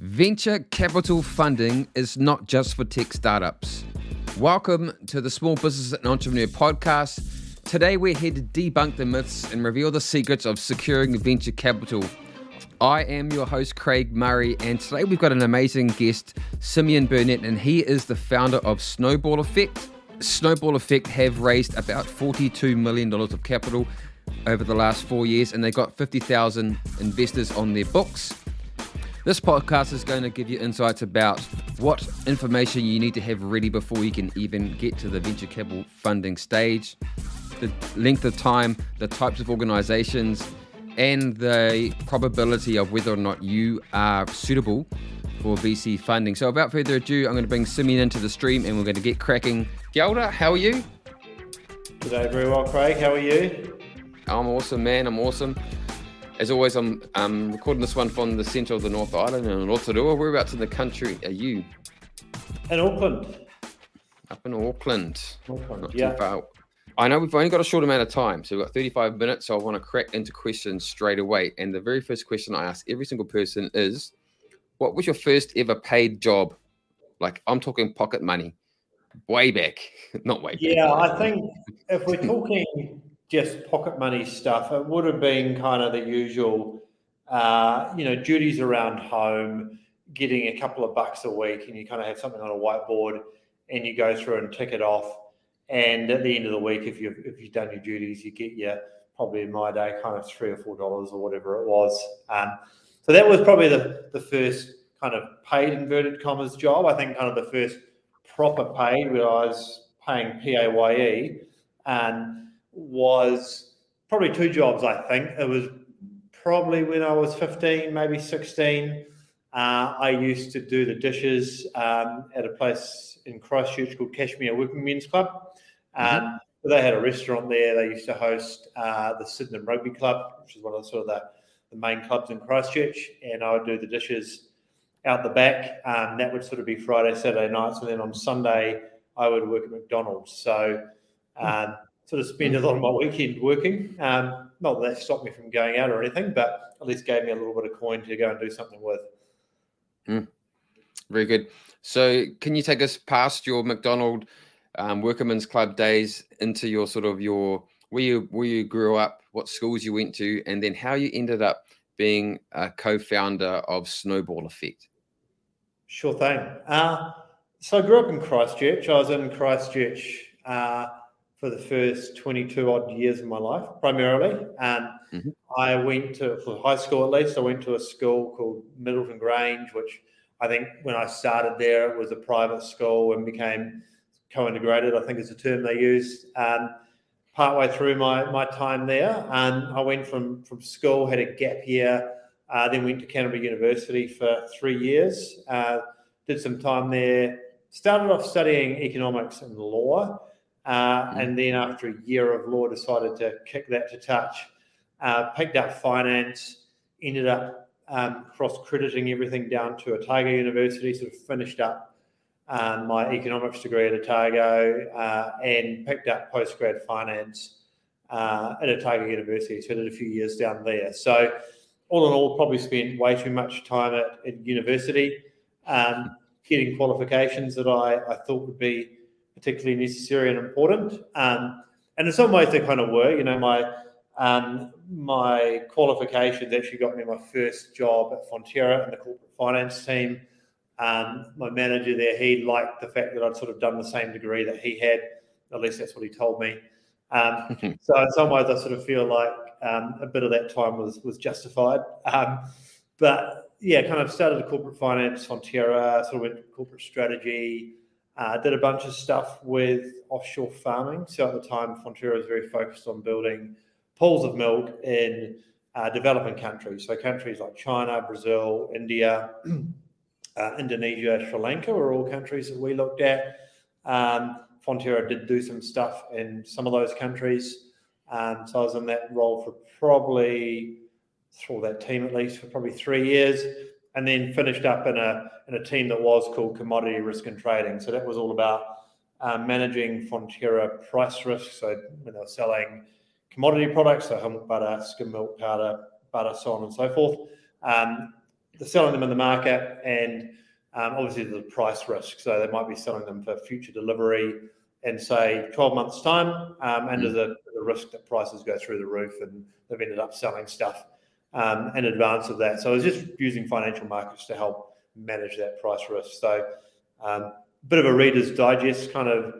Venture capital funding is not just for tech startups. Welcome to the Small Business and Entrepreneur podcast. Today we're here to debunk the myths and reveal the secrets of securing venture capital. I am your host, Craig Murray, and today we've got an amazing guest, Simeon Burnett, and he is the founder of Snowball Effect. Snowball Effect have raised about $42 million of capital over the last four years, and they've got 50,000 investors on their books. This podcast is going to give you insights about what information you need to have ready before you can even get to the venture capital funding stage, the length of time, the types of organizations, and the probability of whether or not you are suitable for VC funding. So, without further ado, I'm going to bring Simeon into the stream and we're going to get cracking. Gelda, how are you? Today, very well, Craig. How are you? I'm awesome, man. I'm awesome. As always, I'm um, recording this one from the centre of the North Island in Rotorua. Whereabouts in the country are you? In Auckland. Up in Auckland. Auckland, Not yeah. too far. I know we've only got a short amount of time, so we've got 35 minutes. So I want to crack into questions straight away. And the very first question I ask every single person is, "What was your first ever paid job? Like I'm talking pocket money, way back, not way back. Yeah, I think if we're talking just pocket money stuff, it would have been kind of the usual, uh, you know, duties around home, getting a couple of bucks a week, and you kind of have something on a whiteboard, and you go through and tick it off. And at the end of the week, if you've if you've done your duties, you get your probably in my day kind of three or four dollars or whatever it was. Um, so that was probably the the first kind of paid inverted commas job. I think kind of the first proper paid where I was paying PAYE and was probably two jobs, I think. It was probably when I was 15, maybe 16. Uh, I used to do the dishes um, at a place in Christchurch called Cashmere Working Men's Club. Um, They had a restaurant there. They used to host uh, the Sydenham Rugby Club, which is one of the, sort of the, the main clubs in Christchurch. And I would do the dishes out the back. Um, that would sort of be Friday, Saturday nights. And then on Sunday, I would work at McDonald's. So um, sort of spend a lot of my weekend working. Um, not that that stopped me from going out or anything, but at least gave me a little bit of coin to go and do something with. Very good. So, can you take us past your McDonald um, Workerman's Club days into your sort of your where you where you grew up, what schools you went to, and then how you ended up being a co-founder of Snowball Effect? Sure thing. Uh, so I grew up in Christchurch. I was in Christchurch uh, for the first 22 odd years of my life, primarily. And Mhm. I went to, for high school at least, I went to a school called Middleton Grange, which I think when I started there, it was a private school and became co-integrated, I think is the term they used. Um, partway through my, my time there, and I went from, from school, had a gap year, uh, then went to Canterbury University for three years, uh, did some time there, started off studying economics and law, uh, and then after a year of law, decided to kick that to touch, uh, picked up finance, ended up um, cross crediting everything down to Otago University, sort of finished up um, my economics degree at Otago uh, and picked up postgrad finance uh, at Otago University. So I did a few years down there. So all in all, probably spent way too much time at, at university um, getting qualifications that I, I thought would be particularly necessary and important. Um, and in some ways, they kind of were. You know, my um, my qualifications actually got me my first job at Fonterra in the corporate finance team. Um, my manager there, he liked the fact that I'd sort of done the same degree that he had. At least that's what he told me. Um, so in some ways, I sort of feel like um, a bit of that time was was justified. Um, but yeah, kind of started corporate finance, Fonterra, sort of went to corporate strategy. Uh, did a bunch of stuff with offshore farming. So at the time, Fonterra was very focused on building pools of milk in uh, developing countries. So countries like China, Brazil, India, uh, Indonesia, Sri Lanka were all countries that we looked at. Um, Fonterra did do some stuff in some of those countries. Um, so I was in that role for probably through that team at least for probably three years, and then finished up in a in a team that was called Commodity Risk and Trading. So that was all about um, managing Fonterra price risk. So when they were selling commodity products, so milk butter, skim milk powder, butter, so on and so forth. Um, they're selling them in the market, and um, obviously there's a price risk. So they might be selling them for future delivery in say 12 months' time, um, and mm. there's a, a, risk that prices go through the roof, and they've ended up selling stuff um, in advance of that. So I was just using financial markets to help manage that price risk. So a um, bit of a Reader's Digest kind of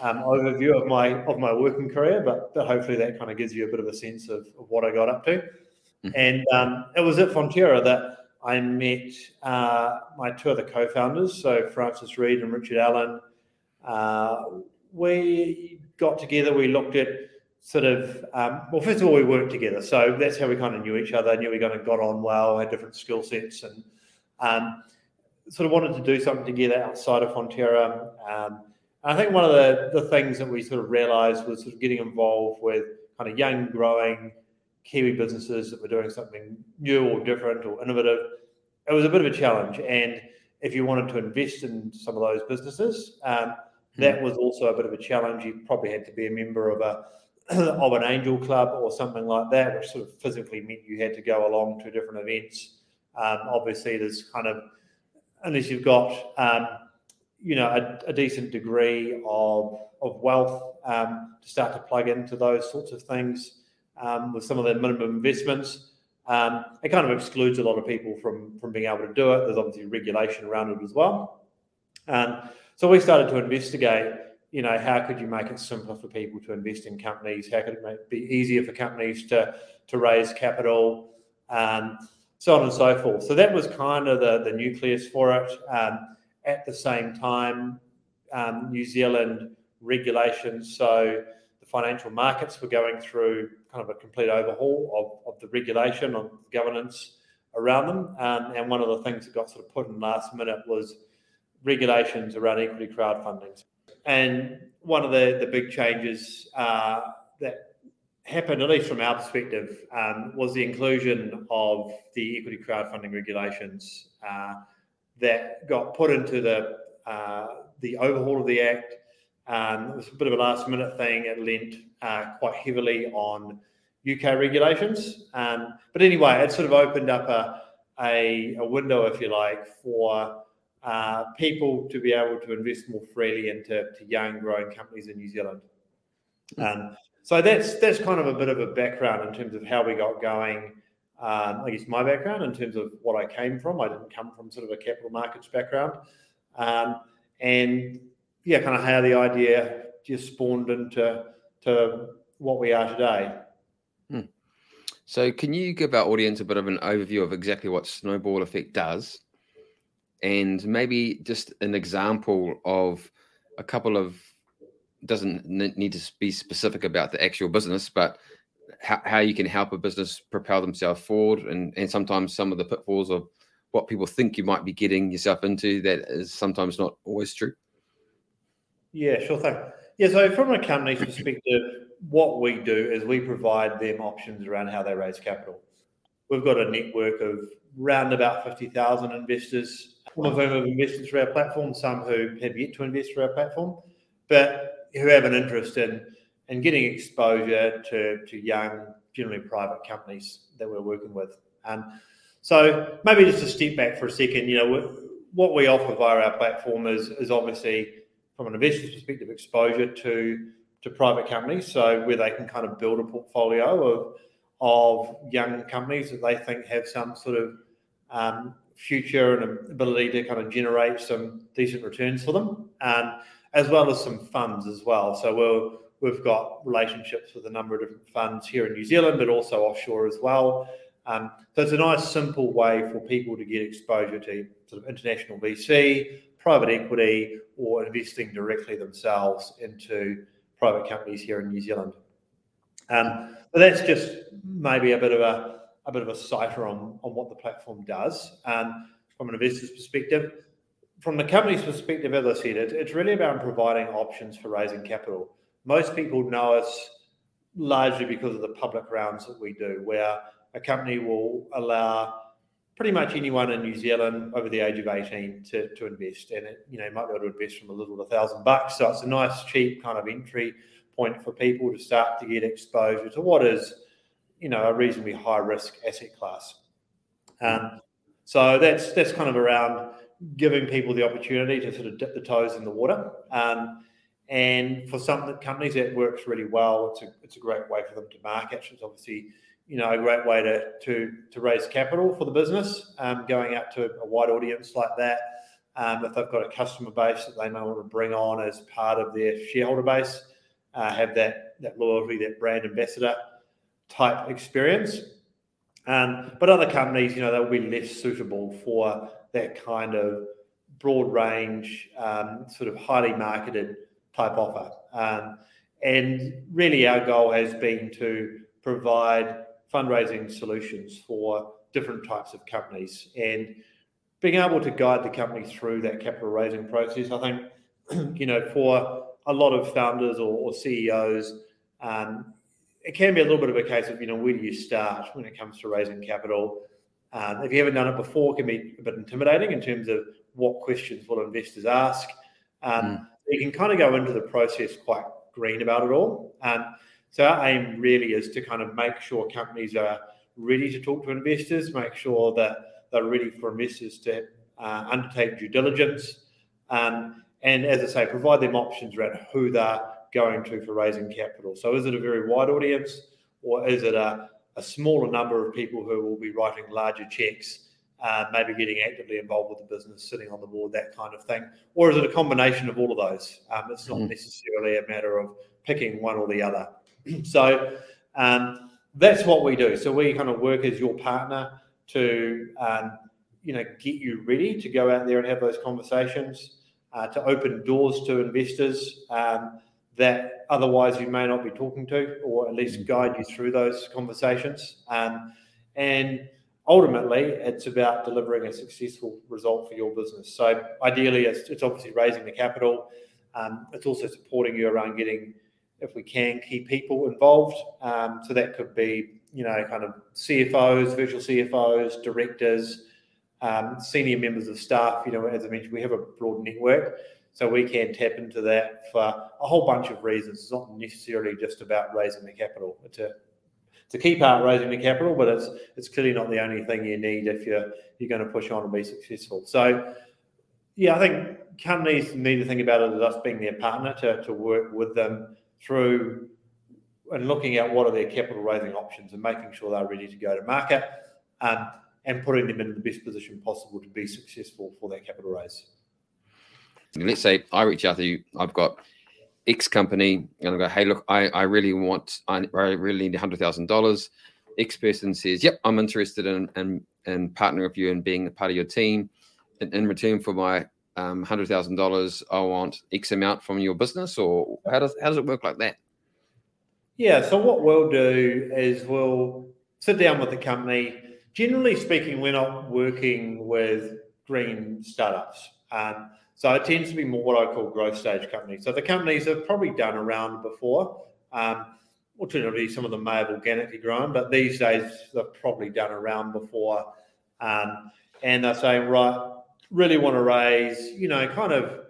um, overview of my of my working career, but, but hopefully that kind of gives you a bit of a sense of, of what I got up to. Mm-hmm. And um, it was at Fonterra that I met uh, my two other co-founders, so Francis Reed and Richard Allen. Uh, we got together. We looked at sort of um, well, first of all, we worked together, so that's how we kind of knew each other. Knew we kind of got on well, had different skill sets, and um, sort of wanted to do something together outside of Fonterra. Um, I think one of the, the things that we sort of realised was sort of getting involved with kind of young, growing Kiwi businesses that were doing something new or different or innovative. It was a bit of a challenge, and if you wanted to invest in some of those businesses, um, that hmm. was also a bit of a challenge. You probably had to be a member of a of an angel club or something like that, which sort of physically meant you had to go along to different events. Um, obviously, there's kind of unless you've got um, you know a, a, decent degree of of wealth um, to start to plug into those sorts of things um, with some of the minimum investments. Um, it kind of excludes a lot of people from from being able to do it. There's obviously regulation around it as well. Um, so we started to investigate. You know, how could you make it simpler for people to invest in companies? How could it make, be easier for companies to to raise capital? Um, so on and so forth. So that was kind of the, the nucleus for it. Um, at the same time, um, New Zealand regulations, so the financial markets were going through kind of a complete overhaul of, of the regulation, of governance around them. Um, and one of the things that got sort of put in last minute was regulations around equity crowdfunding. And one of the, the big changes uh, that happened, at least from our perspective, um, was the inclusion of the equity crowdfunding regulations uh, that got put into the uh, the overhaul of the act. Um, it was a bit of a last minute thing. It lent uh, quite heavily on UK regulations, um, but anyway, it sort of opened up a, a, a window, if you like, for uh, people to be able to invest more freely into young growing companies in New Zealand. Um, so that's that's kind of a bit of a background in terms of how we got going. Um, I guess my background in terms of what I came from. I didn't come from sort of a capital markets background, um, and yeah, kind of how the idea just spawned into to what we are today. Hmm. So, can you give our audience a bit of an overview of exactly what Snowball Effect does, and maybe just an example of a couple of doesn't need to be specific about the actual business, but how, how you can help a business propel themselves forward and, and sometimes some of the pitfalls of what people think you might be getting yourself into that is sometimes not always true. Yeah, sure thing. Yeah, so from a company's perspective, what we do is we provide them options around how they raise capital. We've got a network of round about 50,000 investors, some of whom have invested through our platform, some who have yet to invest through our platform. But who have an interest in in getting exposure to, to young, generally private companies that we're working with. Um, so maybe just to step back for a second, you know, what we offer via our platform is, is obviously from an investor's perspective exposure to to private companies, so where they can kind of build a portfolio of of young companies that they think have some sort of um, future and ability to kind of generate some decent returns for them. Um, as well as some funds as well. So we'll, we've got relationships with a number of different funds here in New Zealand, but also offshore as well. Um, so it's a nice, simple way for people to get exposure to sort of international VC, private equity, or investing directly themselves into private companies here in New Zealand. Um, but that's just maybe a bit of a a bit of a cipher on, on what the platform does. Um, from an investor's perspective, from the company's perspective, as I said, it, it's really about providing options for raising capital. Most people know us largely because of the public rounds that we do, where a company will allow pretty much anyone in New Zealand over the age of 18 to, to invest. And it, you know, might be able to invest from a little to a thousand bucks. So it's a nice, cheap kind of entry point for people to start to get exposure to what is, you know, a reasonably high risk asset class. Um, So that's that's kind of around giving people the opportunity to sort of dip the toes in the water. Um, and for some companies, that works really well. It's a it's a great way for them to market. It's obviously you know a great way to to to raise capital for the business, um, going out to a wide audience like that. Um, if they've got a customer base that they may want to bring on as part of their shareholder base, uh, have that that loyalty, that brand ambassador type experience. Um, but other companies, you know, they'll be less suitable for that kind of broad range, um, sort of highly marketed type offer. Um, and really, our goal has been to provide fundraising solutions for different types of companies and being able to guide the company through that capital raising process. I think, you know, for a lot of founders or, or CEOs, um, it can be a little bit of a case of, you know, where do you start when it comes to raising capital? Um, if you haven't done it before, it can be a bit intimidating in terms of what questions will investors ask. Um, mm. You can kind of go into the process quite green about it all. Um, so our aim really is to kind of make sure companies are ready to talk to investors, make sure that they're ready for investors to uh, undertake due diligence, um, and as I say, provide them options around who they're going to for raising capital. So is it a very wide audience, or is it a, a smaller number of people who will be writing larger checks? Uh, maybe getting actively involved with the business, sitting on the board, that kind of thing? Or is it a combination of all of those? Um, it's not mm. necessarily a matter of picking one or the other. so um, that's what we do. So we kind of work as your partner to um, you know get you ready to go out there and have those conversations, uh, to open doors to investors um, that otherwise you may not be talking to, or at least mm-hmm. guide you through those conversations. Um, and ultimately, it's about delivering a successful result for your business. So ideally, it's, it's obviously raising the capital. Um, it's also supporting you around getting if we can, key people involved. Um, so that could be, you know, kind of CFOs, virtual CFOs, directors, um, senior members of staff. You know, as I mentioned, we have a broad network, so we can tap into that for a whole bunch of reasons. It's not necessarily just about raising the capital. It's a it's a key part raising the capital, but it's it's clearly not the only thing you need if you're you're going to push on and be successful. So, yeah, I think companies need to think about it as us being their partner to to work with them through and looking at what are their capital raising options and making sure they're ready to go to market um, and putting them in the best position possible to be successful for that capital raise. Let's say I reach out to you, I've got X company, and I go, hey, look, I, I really want, I, I really need $100,000. X person says, yep, I'm interested in, in, in partnering with you and being a part of your team. In, return for my um, hundred thousand dollars, I want X amount from your business, or how does how does it work like that? Yeah. So what we'll do is we'll sit down with the company. Generally speaking, we're not working with green startups. Um, so it tends to be more what I call growth stage companies. So the companies have probably done around before. Um, alternatively, some of them may have organically grown, but these days they've probably done around before. Um, and they're saying, right, really want to raise, you know, kind of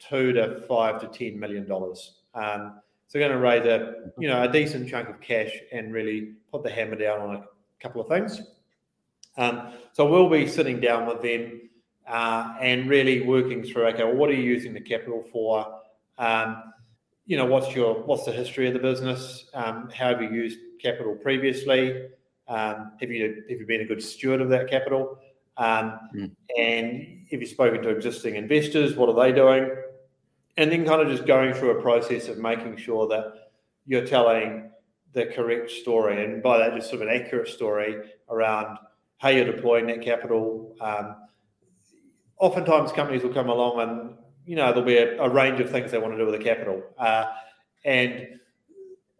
two to five to ten million dollars. Um, so they're going to raise a, you know, a decent chunk of cash and really put the hammer down on a couple of things. Um, so we'll be sitting down with them uh, and really working through. Okay, well, what are you using the capital for? Um, you know, what's your what's the history of the business? Um, how have you used capital previously? Um, have you have you been a good steward of that capital? Um, mm. And have you've spoken to existing investors, what are they doing? And then kind of just going through a process of making sure that you're telling the correct story. And by that, just sort of an accurate story around how you're deploying that capital. Um, oftentimes, companies will come along and, you know, there'll be a, a range of things they want to do with the capital. Uh, and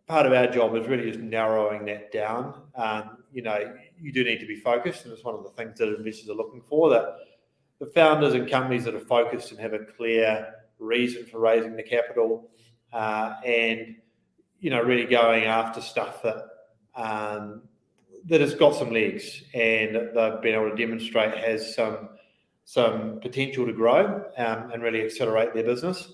part of our job is really just narrowing that down. Um, you know, you do need to be focused, and it's one of the things that investors are looking for. That the founders and companies that are focused and have a clear reason for raising the capital, uh, and you know, really going after stuff that um, that has got some legs and they've been able to demonstrate has some some potential to grow um, and really accelerate their business.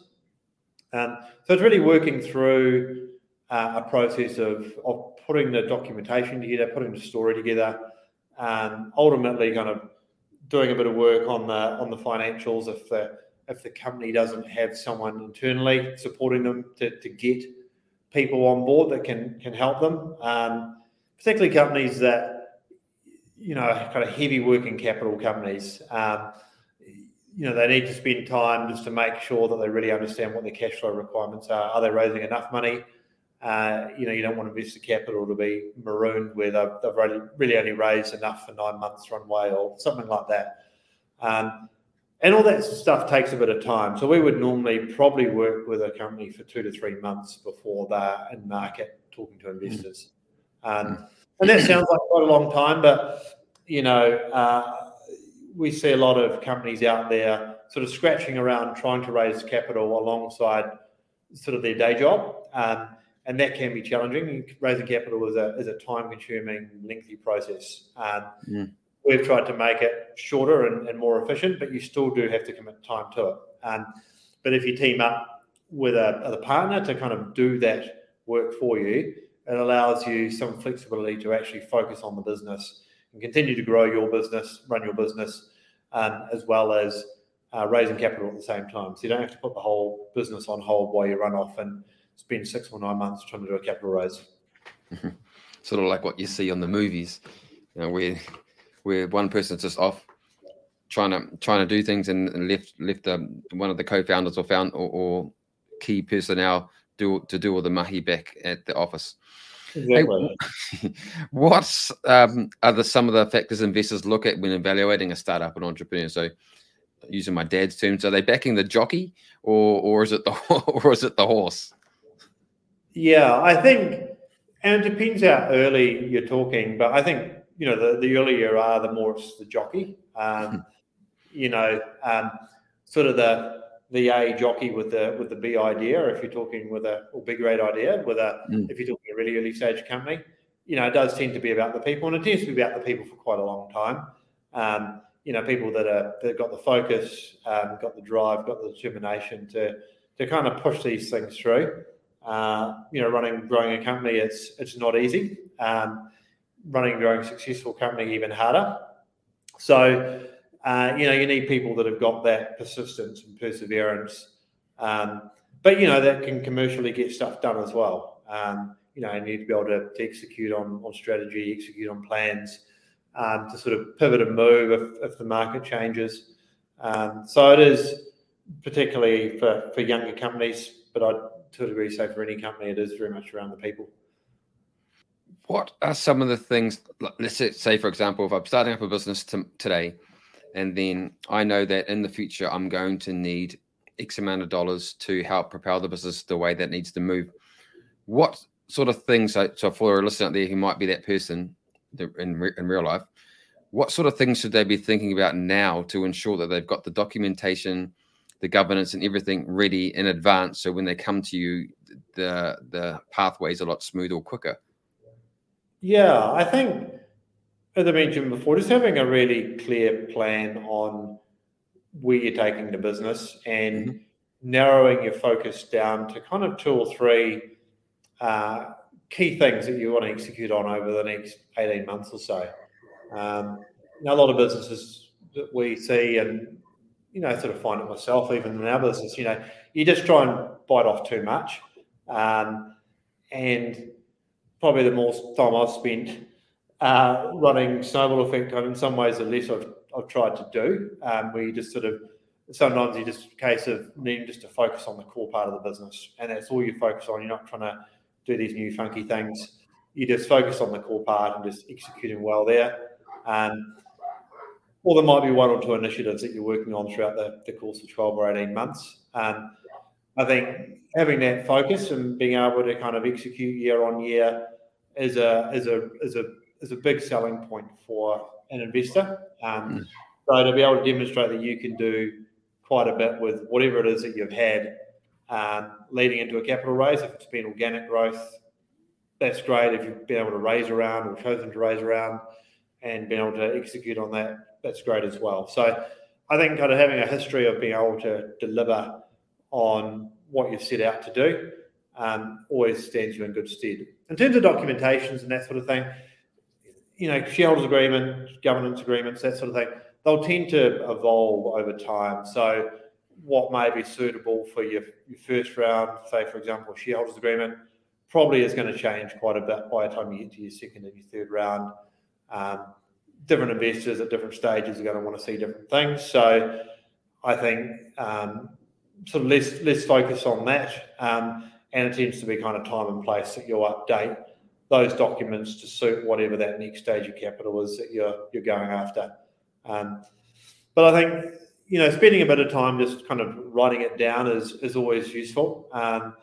Um, so it's really working through uh, a process of, of putting the documentation together, putting the story together, um, ultimately kind of doing a bit of work on the on the financials if the if the company doesn't have someone internally supporting them to, to get people on board that can can help them, um, particularly companies that you know kind of heavy working capital companies. Um, you know they need to spend time just to make sure that they really understand what their cash flow requirements are. Are they raising enough money? Uh, you know, you don't want investor capital to be marooned where they've, they've really, really only raised enough for nine months runway or something like that. Um, and all that stuff takes a bit of time. So we would normally probably work with a company for two to three months before they're in market talking to investors. Um, and that sounds like quite a long time, but you know, uh, we see a lot of companies out there sort of scratching around trying to raise capital alongside sort of their day job. Um, and that can be challenging. Raising capital is a, is a time consuming, lengthy process. Um, mm. We've tried to make it shorter and, and, more efficient, but you still do have to commit time to it. Um, but if you team up with a, a partner to kind of do that work for you, it allows you some flexibility to actually focus on the business and continue to grow your business, run your business, um, as well as uh, raising capital at the same time. So you don't have to put the whole business on hold while you run off and spend six or nine months trying to do a capital raise. sort of like what you see on the movies, you know, where where one person's just off trying to trying to do things and, and left left um, one of the co-founders or found or, or, key personnel do to do all the mahi back at the office. Exactly. Hey, what um, are the some of the factors investors look at when evaluating a startup and entrepreneur? So, using my dad's terms, are they backing the jockey or or is it the or is it the horse? Yeah, I think, and it depends how early you're talking, but I think you know the, the earlier you are, the more it's the jockey. Um, you know, um, sort of the the A jockey with the with the B idea. If you're talking with a or big great idea with a mm. if you're talking a really early stage company, you know, it does tend to be about the people, and it tends to be about the people for quite a long time. Um, you know, people that are that got the focus, um, got the drive, got the determination to to kind of push these things through. Uh, you know, running, growing a company, it's it's not easy. Um, running growing a successful company even harder. So, uh, you know, you need people that have got that persistence and perseverance. Um, but you know, that can commercially get stuff done as well. Um, you know, you need to be able to, to execute on, on strategy, execute on plans, um, to sort of pivot and move if, if the market changes. Um, so it is particularly for, for younger companies, but I'd to a degree say for any company, it is very much around the people. What are some of the things? Let's say, for example, if I'm starting up a business today, and then I know that in the future I'm going to need X amount of dollars to help propel the business the way that needs to move. What sort of things? So, so for a listener out there who might be that person in in real life, what sort of things should they be thinking about now to ensure that they've got the documentation? the governance and everything ready in advance. So when they come to you, the the pathway is a lot smoother or quicker. Yeah, I think as I mentioned before, just having a really clear plan on where you're taking the business and mm-hmm. narrowing your focus down to kind of two or three uh, key things that you want to execute on over the next 18 months or so. Um, a lot of businesses that we see and you know, sort of find it myself, even in our business, you know, you just try and bite off too much. Um, and probably the more time I've spent uh, running Snowball Effect, in some ways, the less I've, I've tried to do, um, where you just sort of, sometimes you just case of needing just to focus on the core part of the business. And that's all you focus on. You're not trying to do these new funky things. You just focus on the core part and just executing well there. Um, or there might be one or two initiatives that you're working on throughout the, the course of 12 or 18 months. Um, I think having that focus and being able to kind of execute year on year is a is a is a is a big selling point for an investor. Um, mm. So to be able to demonstrate that you can do quite a bit with whatever it is that you've had um, leading into a capital raise, if it's been organic growth, that's great. If you've been able to raise around or chosen to raise around and been able to execute on that that's great as well. So I think kind of having a history of being able to deliver on what you've set out to do um, always stands you in good stead. In terms of documentations and that sort of thing, you know, shareholders agreement, governance agreements, that sort of thing, they'll tend to evolve over time. So what may be suitable for your, your first round, say for example, shareholders agreement, probably is going to change quite a bit by the time you get to your second and your third round. Um, different investors at different stages are going to want to see different things. So I think um, sort of let's let's focus on that. Um, and it tends to be kind of time and place that you'll update those documents to suit whatever that next stage of capital is that you're you're going after. Um, but I think you know spending a bit of time just kind of writing it down is is always useful. Um,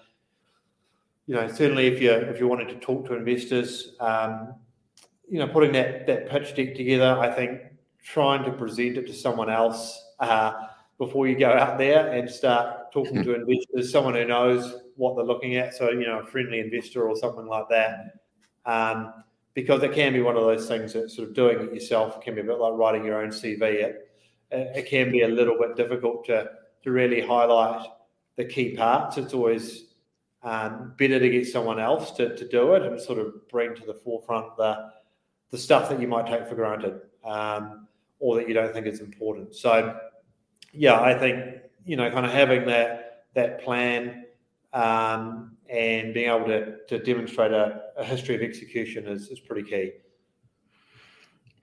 you know, certainly if you're if you're wanting to talk to investors, um, you know, putting that that pitch deck together, I think trying to present it to someone else uh, before you go out there and start talking to investors, someone who knows what they're looking at. So, you know, a friendly investor or something like that. Um, because it can be one of those things that sort of doing it yourself can be a bit like writing your own CV. It, it can be a little bit difficult to, to really highlight the key parts. It's always um, better to get someone else to, to do it and sort of bring to the forefront the, the stuff that you might take for granted um, or that you don't think is important. So, yeah, I think, you know, kind of having that, that plan um, and being able to, to demonstrate a, a history of execution is, is pretty key.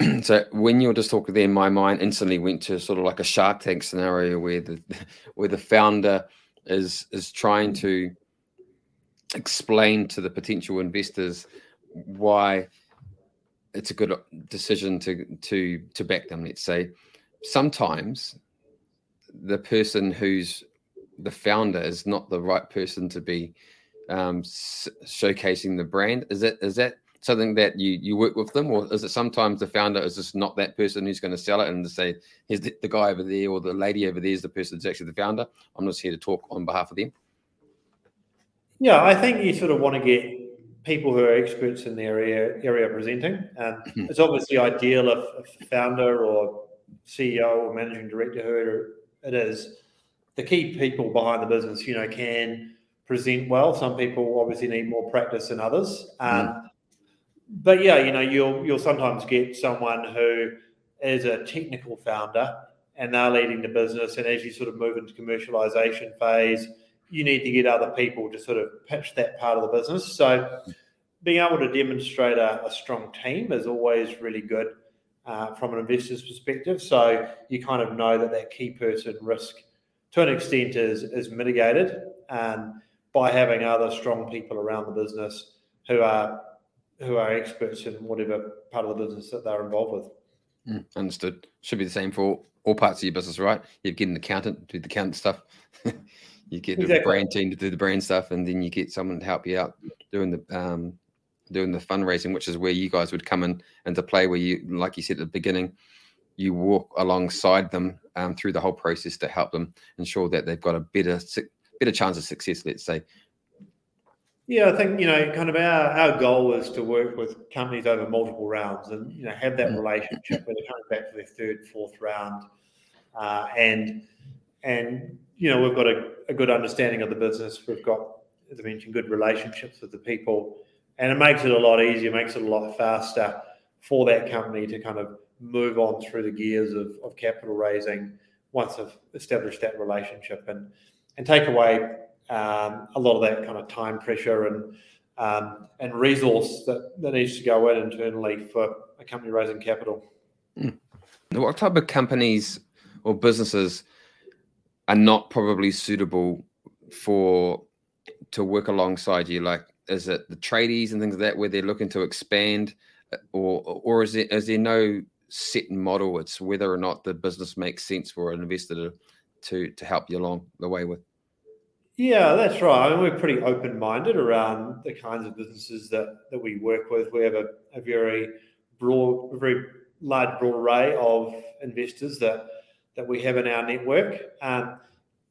so when you were just talking there, my mind instantly went to sort of like a Shark Tank scenario where the where the founder is is trying to explain to the potential investors why it's a good decision to to to back them. Let's say sometimes the person who's the founder is not the right person to be um, s- showcasing the brand. Is that is that something that you you work with them, or is it sometimes the founder is just not that person who's going to sell it and to say, "Here's the, the, guy over there or the lady over there is the person that's actually the founder." I'm just here to talk on behalf of them. Yeah, I think you sort of want to get people who are experts in their area, area presenting. And hmm. it's obviously ideal if, if the founder or CEO or managing director, whoever it is, the key people behind the business, you know, can present well. Some people obviously need more practice than others. Um, mm. But yeah, you know, you'll you'll sometimes get someone who is a technical founder and they're leading the business. And as you sort of move into commercialization phase, you need to get other people to sort of pitch that part of the business. So being able to demonstrate a, a strong team is always really good uh, from an investor's perspective. So you kind of know that that key person risk to an extent is is mitigated um, by having other strong people around the business who are who are experts in whatever part of the business that they're involved with. Mm, understood. Should be the same for all parts of your business, right? You get an accountant to do the accountant stuff. you get exactly. the brand team to do the brand stuff, and then you get someone to help you out doing the um, doing the fundraising, which is where you guys would come in into play. Where you, like you said at the beginning, you walk alongside them um, through the whole process to help them ensure that they've got a better better chance of success. Let's say. Yeah, I think you know, kind of our, our goal is to work with companies over multiple rounds, and you know, have that mm. relationship where they're coming back for their third, fourth round, uh, and and you know, we've got a, a good understanding of the business. We've got, as I mentioned, good relationships with the people, and it makes it a lot easier, makes it a lot faster for that company to kind of move on through the gears of, of capital raising once I've established that relationship and and take away um, a lot of that kind of time pressure and um, and resource that, that needs to go in internally for a company raising capital. Mm. What type of companies or businesses are not probably suitable for to work alongside you? Like, is it the tradies and things like that where they're looking to expand, or or is there is there no set model. It's whether or not the business makes sense for an investor to to, to help you along the way with. Yeah, that's right. I mean, we're pretty open minded around the kinds of businesses that, that we work with. We have a, a very broad, a very large, broad array of investors that that we have in our network. Um,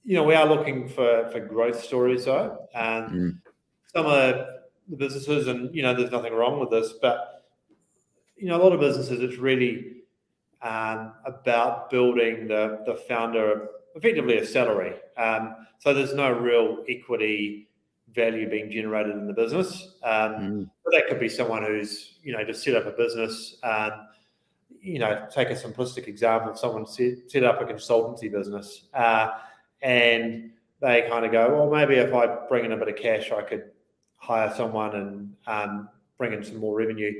you know, we are looking for, for growth stories though. And mm. some of the businesses, and you know, there's nothing wrong with this, but you know, a lot of businesses, it's really um, about building the, the founder effectively a salary. Um, so there's no real equity value being generated in the business. Um, mm. But that could be someone who's, you know, just set up a business. Um, you know, take a simplistic example. Someone set, set up a consultancy business uh, and they kind of go, well, maybe if I bring in a bit of cash, I could hire someone and um, bring in some more revenue.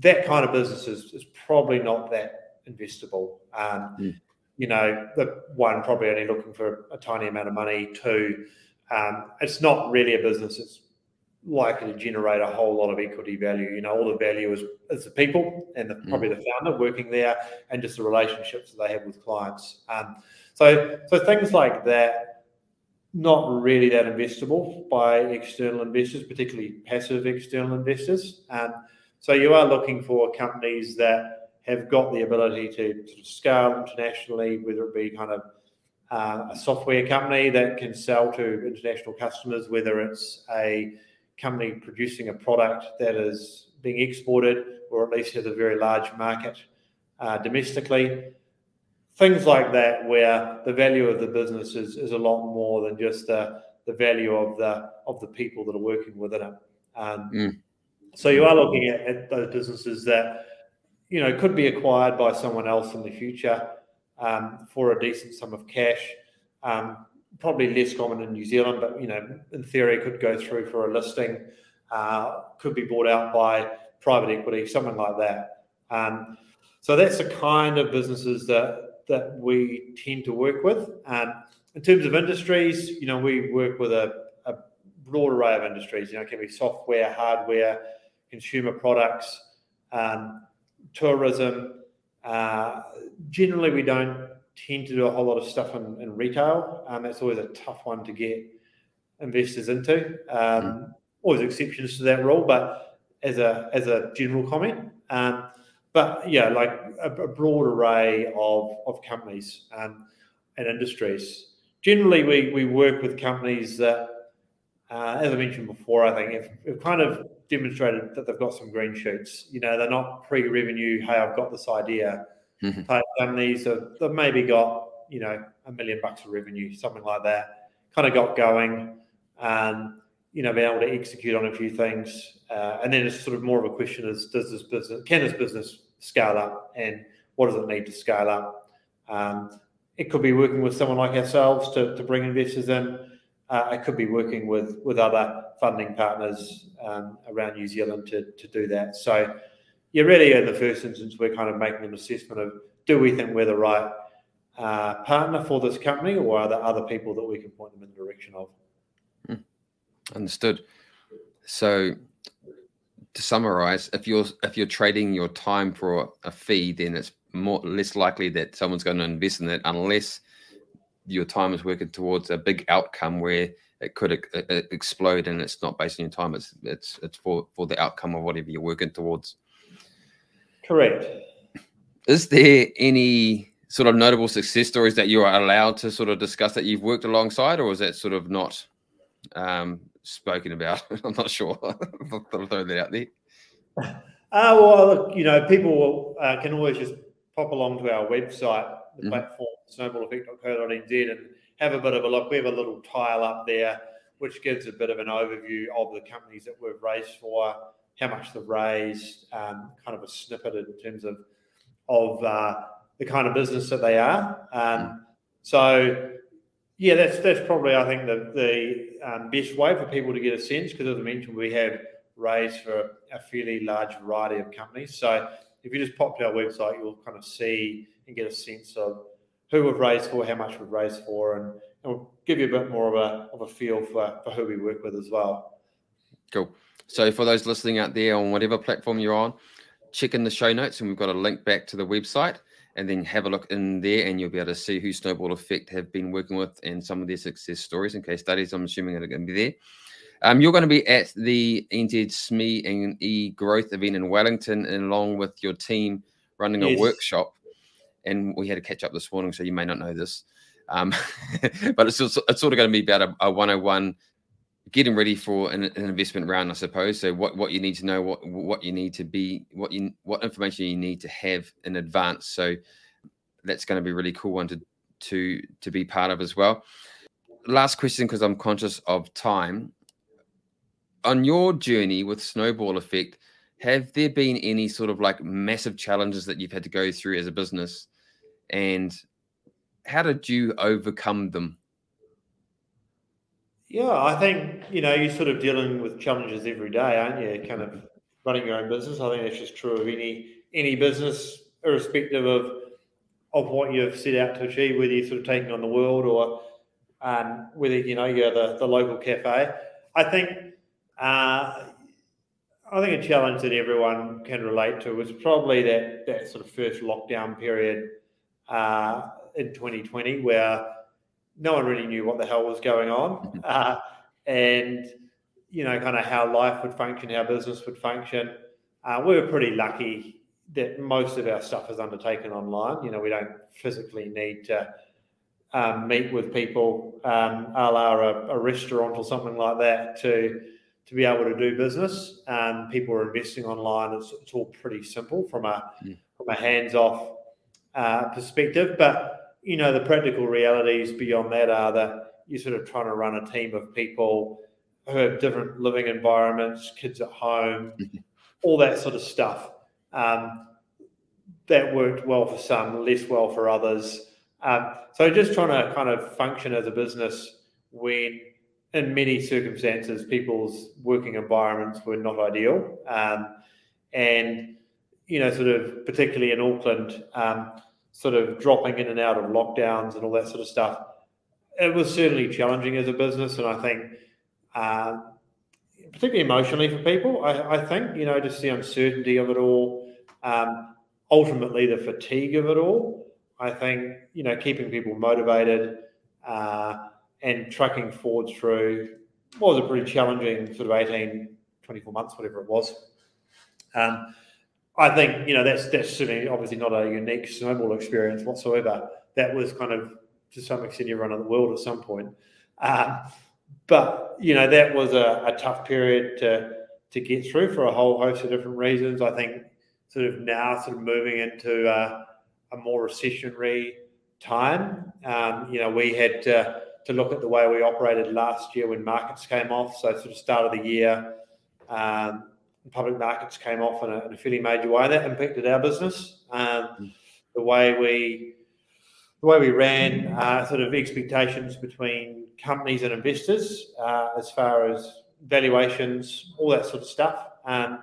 That kind of business is, is probably not that investable. Um, mm. You know, the one probably only looking for a tiny amount of money. Two, um, it's not really a business that's likely to generate a whole lot of equity value. You know, all the value is, is the people and the, mm. probably the founder working there and just the relationships that they have with clients. Um, so, so things like that, not really that investable by external investors, particularly passive external investors. Um, so you are looking for companies that have got the ability to sort of scale internationally, whether it be kind of uh, a software company that can sell to international customers, whether it's a company producing a product that is being exported or at least has a very large market uh, domestically. Things like that, where the value of the business is, is a lot more than just the, the value of the of the people that are working within it. Um, mm. So you are looking at, at, those businesses that you know could be acquired by someone else in the future um, for a decent sum of cash. Um, probably less common in New Zealand, but you know, in theory, could go through for a listing, uh, could be bought out by private equity, something like that. Um, so that's the kind of businesses that that we tend to work with. Um, in terms of industries, you know, we work with a, a broad array of industries. You know, it can be software, hardware, consumer products, um, tourism. Uh, generally, we don't tend to do a whole lot of stuff in, in retail. Um, that's always a tough one to get investors into. Um, mm. Always exceptions to that rule, but as a as a general comment. Um, but yeah, like a, a, broad array of, of companies um, and industries. Generally, we, we work with companies that, uh, as I mentioned before, I think have, have kind of demonstrated that they've got some green shoots. You know, they're not pre-revenue. Hey, I've got this idea mm-hmm. type companies that they've maybe got you know a million bucks of revenue, something like that. Kind of got going, and you know, being able to execute on a few things, uh, and then it's sort of more of a question: is does this business can this business scale up, and what does it need to scale up? Um, it could be working with someone like ourselves to, to bring investors in. Uh, it could be working with with other funding partners um, around New Zealand to, to do that. So yeah, really in the first instance, we're kind of making an assessment of do we think we're the right uh, partner for this company, or are there other people that we can point them in the direction of? Hmm. Understood. So, to summarize, if you're if you're trading your time for a fee, then it's more less likely that someone's going to invest in it unless your time is working towards a big outcome where it could explode and it's not based on your time. It's it's it's for for the outcome of whatever you're working towards. Correct. Is there any sort of notable success stories that you are allowed to sort of discuss that you've worked alongside, or is that sort of not um, spoken about? I'm not sure. I'll throw that out there. Uh, well, look, you know, people uh, can always just pop along to our website, the mm-hmm. platform, snowballeffect.co.nz, and have a bit of a look. We have a little tile up there which gives a bit of an overview of the companies that we've raised for, how much they've raised, um, kind of a snippet in terms of of uh, the kind of business that they are. Um, so, yeah, that's that's probably I think the the um, best way for people to get a sense because, as I mentioned, we have raised for a fairly large variety of companies. So, if you just pop to our website, you'll kind of see and get a sense of who we've raised for, how much we've raised for, and, and we'll give you a bit more of a of a feel for, for who we work with as well. Cool. So for those listening out there on whatever platform you're on, check in the show notes and we've got a link back to the website and then have a look in there and you'll be able to see who Snowball Effect have been working with and some of their success stories and case studies. I'm assuming are going to be there. Um, you're going to be at the NZ SME and E Growth event in Wellington, and along with your team running yes. a workshop. And we had to catch up this morning, so you may not know this. Um, but it's, it's sort of going to be about a, a 101 getting ready for an, an, investment round, I suppose. So what, what you need to know, what what you need to be, what you what information you need to have in advance. So that's going to be a really cool one to to to be part of as well. Last question, because I'm conscious of time. On your journey with Snowball Effect, have there been any sort of like massive challenges that you've had to go through as a business and how did you overcome them? Yeah i think you know you're sort of dealing with challenges every day aren't you? Kind of running your own business. I think that's just true of any any business irrespective of of what you've set out to achieve whether you're sort of taking on the world or um, whether you know you're the, the local cafe. I think uh, I think a challenge that everyone can relate to was probably that that sort of first lockdown period uh, in 2020, where no one really knew what the hell was going on, uh, and you know, kind of how life would function, how business would function. Uh, we were pretty lucky that most of our stuff is undertaken online. You know, we don't physically need to um, meet with people, um, a la a, a restaurant or something like that, to to be able to do business. Um, people are investing online. It's, it's, all pretty simple from a mm. from a hands off uh, perspective. But you know the practical realities beyond that are that you're sort of trying to run a team of people who have different living environments, kids at home, mm-hmm. all that sort of stuff. Um, that worked well for some, less well for others. Um, so just trying to kind of function as a business when in many circumstances, people's working environments were not ideal. Um, and, you know, sort of particularly in Auckland, um, sort of dropping in and out of lockdowns and all that sort of stuff, it was certainly challenging as a business. And I think, uh, particularly emotionally for people, I, I, think, you know, just the uncertainty of it all, um, ultimately the fatigue of it all. I think, you know, keeping people motivated. Uh, and trucking forward through was a pretty challenging sort of 18, 24 months, whatever it was. Um, I think, you know, that's that's certainly obviously not a unique snowball experience whatsoever. That was kind of to some extent everyone in the world at some point. Um, but, you know, that was a, a tough period to to get through for a whole host of different reasons. I think sort of now sort of moving into a, a more recessionary time. Um, you know, we had to to look at the way we operated last year when markets came off. So, sort of start of the year, um, public markets came off in a, in a, fairly major way. That impacted our business. Um, the way we the way we ran uh, sort of expectations between companies and investors uh, as far as valuations, all that sort of stuff. Um,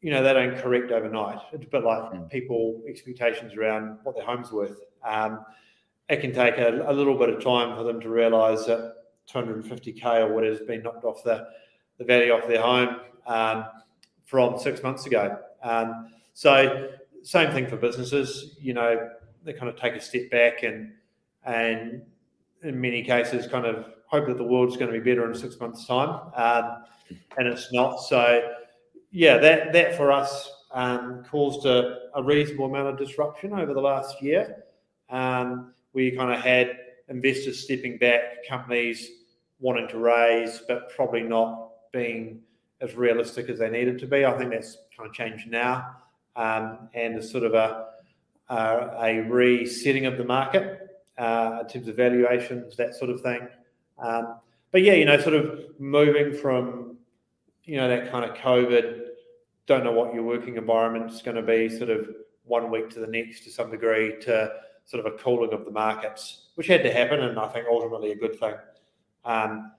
you know, they don't correct overnight. It's a bit like mm. people expectations around what their home's worth. Um, it can take a, a little bit of time for them to realise that 250k or what has been knocked off the, the value off their home um, from six months ago. Um, so same thing for businesses. You know, they kind of take a step back and and in many cases kind of hope that the world's going to be better in six months' time, um, and it's not. So yeah, that that for us um, caused a, a, reasonable amount of disruption over the last year. Um, you kind of had investors stepping back, companies wanting to raise, but probably not being as realistic as they needed to be. I think that's kind of changed now, um, and there's sort of a a, a resetting of the market uh, in terms of valuations, that sort of thing. Um, but yeah, you know, sort of moving from you know that kind of COVID, don't know what your working environment is going to be, sort of one week to the next to some degree, to sort of a cooling of the markets, which had to happen, and I think ultimately a good thing. Um,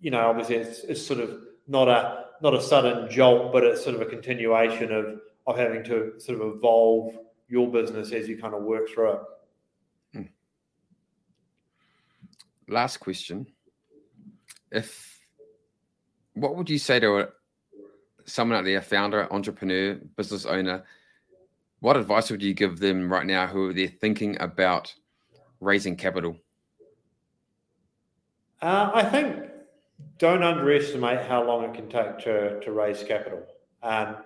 you know, obviously it's, it's sort of not a not a sudden jolt, but it's sort of a continuation of of having to sort of evolve your business as you kind of work through it. Hmm. Last question: If what would you say to a, someone out there, founder, entrepreneur, business owner what advice would you give them right now who they're thinking about raising capital? Uh, I think don't underestimate how long it can take to, to raise capital. Um,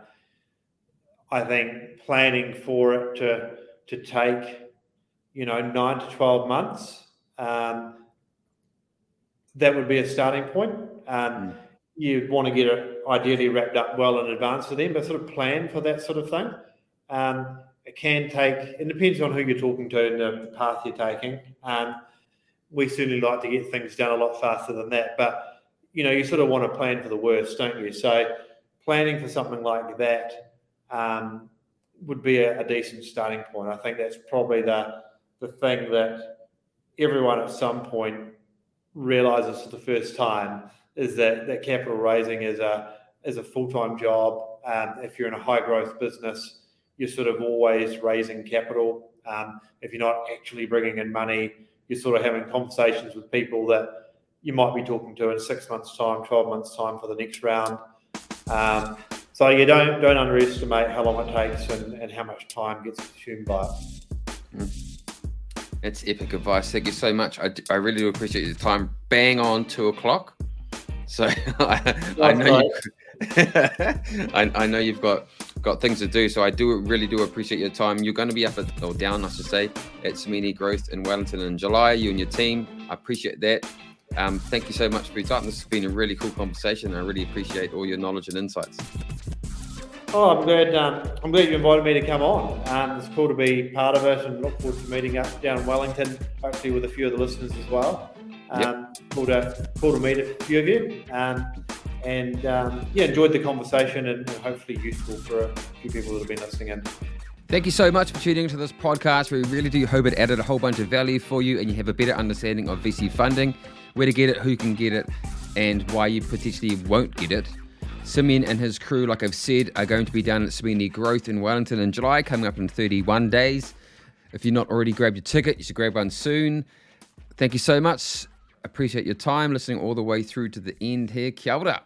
I think planning for it to to take, you know, nine to twelve months, um, that would be a starting point. Um, mm. You want to get it ideally wrapped up well in advance for them, but sort of plan for that sort of thing. Um, it can take, it depends on who you're talking to and the path you're taking. Um, we certainly like to get things done a lot faster than that, but you know, you sort of want to plan for the worst, don't you? So planning for something like that um, would be a, a, decent starting point. I think that's probably the the thing that everyone at some point realizes for the first time is that that capital raising is a is a full time job. Um, if you're in a high growth business, you're sort of always raising capital. Um, if you're not actually bringing in money, you're sort of having conversations with people that you might be talking to in six months' time, twelve months' time for the next round. Um, so you don't don't underestimate how long it takes and, and how much time gets consumed by it. Mm. It's epic advice. Thank you so much. I, I really do appreciate your time. Bang on two o'clock. So I, I know you, I, I, know you've got got things to do. So I do really do appreciate your time. You're going to be up at, or down, I should say, at SME&E Growth in Wellington in July. You and your team. I appreciate that. Um, thank you so much for your time. This has been a really cool conversation. I really appreciate all your knowledge and insights. Oh, I'm glad. Um, I'm glad you invited me to come on. Um, it's cool to be part of it, and look forward to meeting up down in Wellington, hopefully with a few of the listeners as well. Um, yep. Cool to cool to meet a few of you, um, and um, yeah, enjoyed the conversation, and, and hopefully useful for a few people that have been listening in. Thank you so much for tuning into this podcast. We really do hope it added a whole bunch of value for you, and you have a better understanding of VC funding, where to get it, who can get it, and why you potentially won't get it. Simeon and his crew, like I've said, are going to be down at SME&E Growth in Wellington in July, coming up in 31 days. If you're not already grabbed your ticket, you should grab one soon. Thank you so much. Appreciate your time listening all the way through to the end here. Kia ora.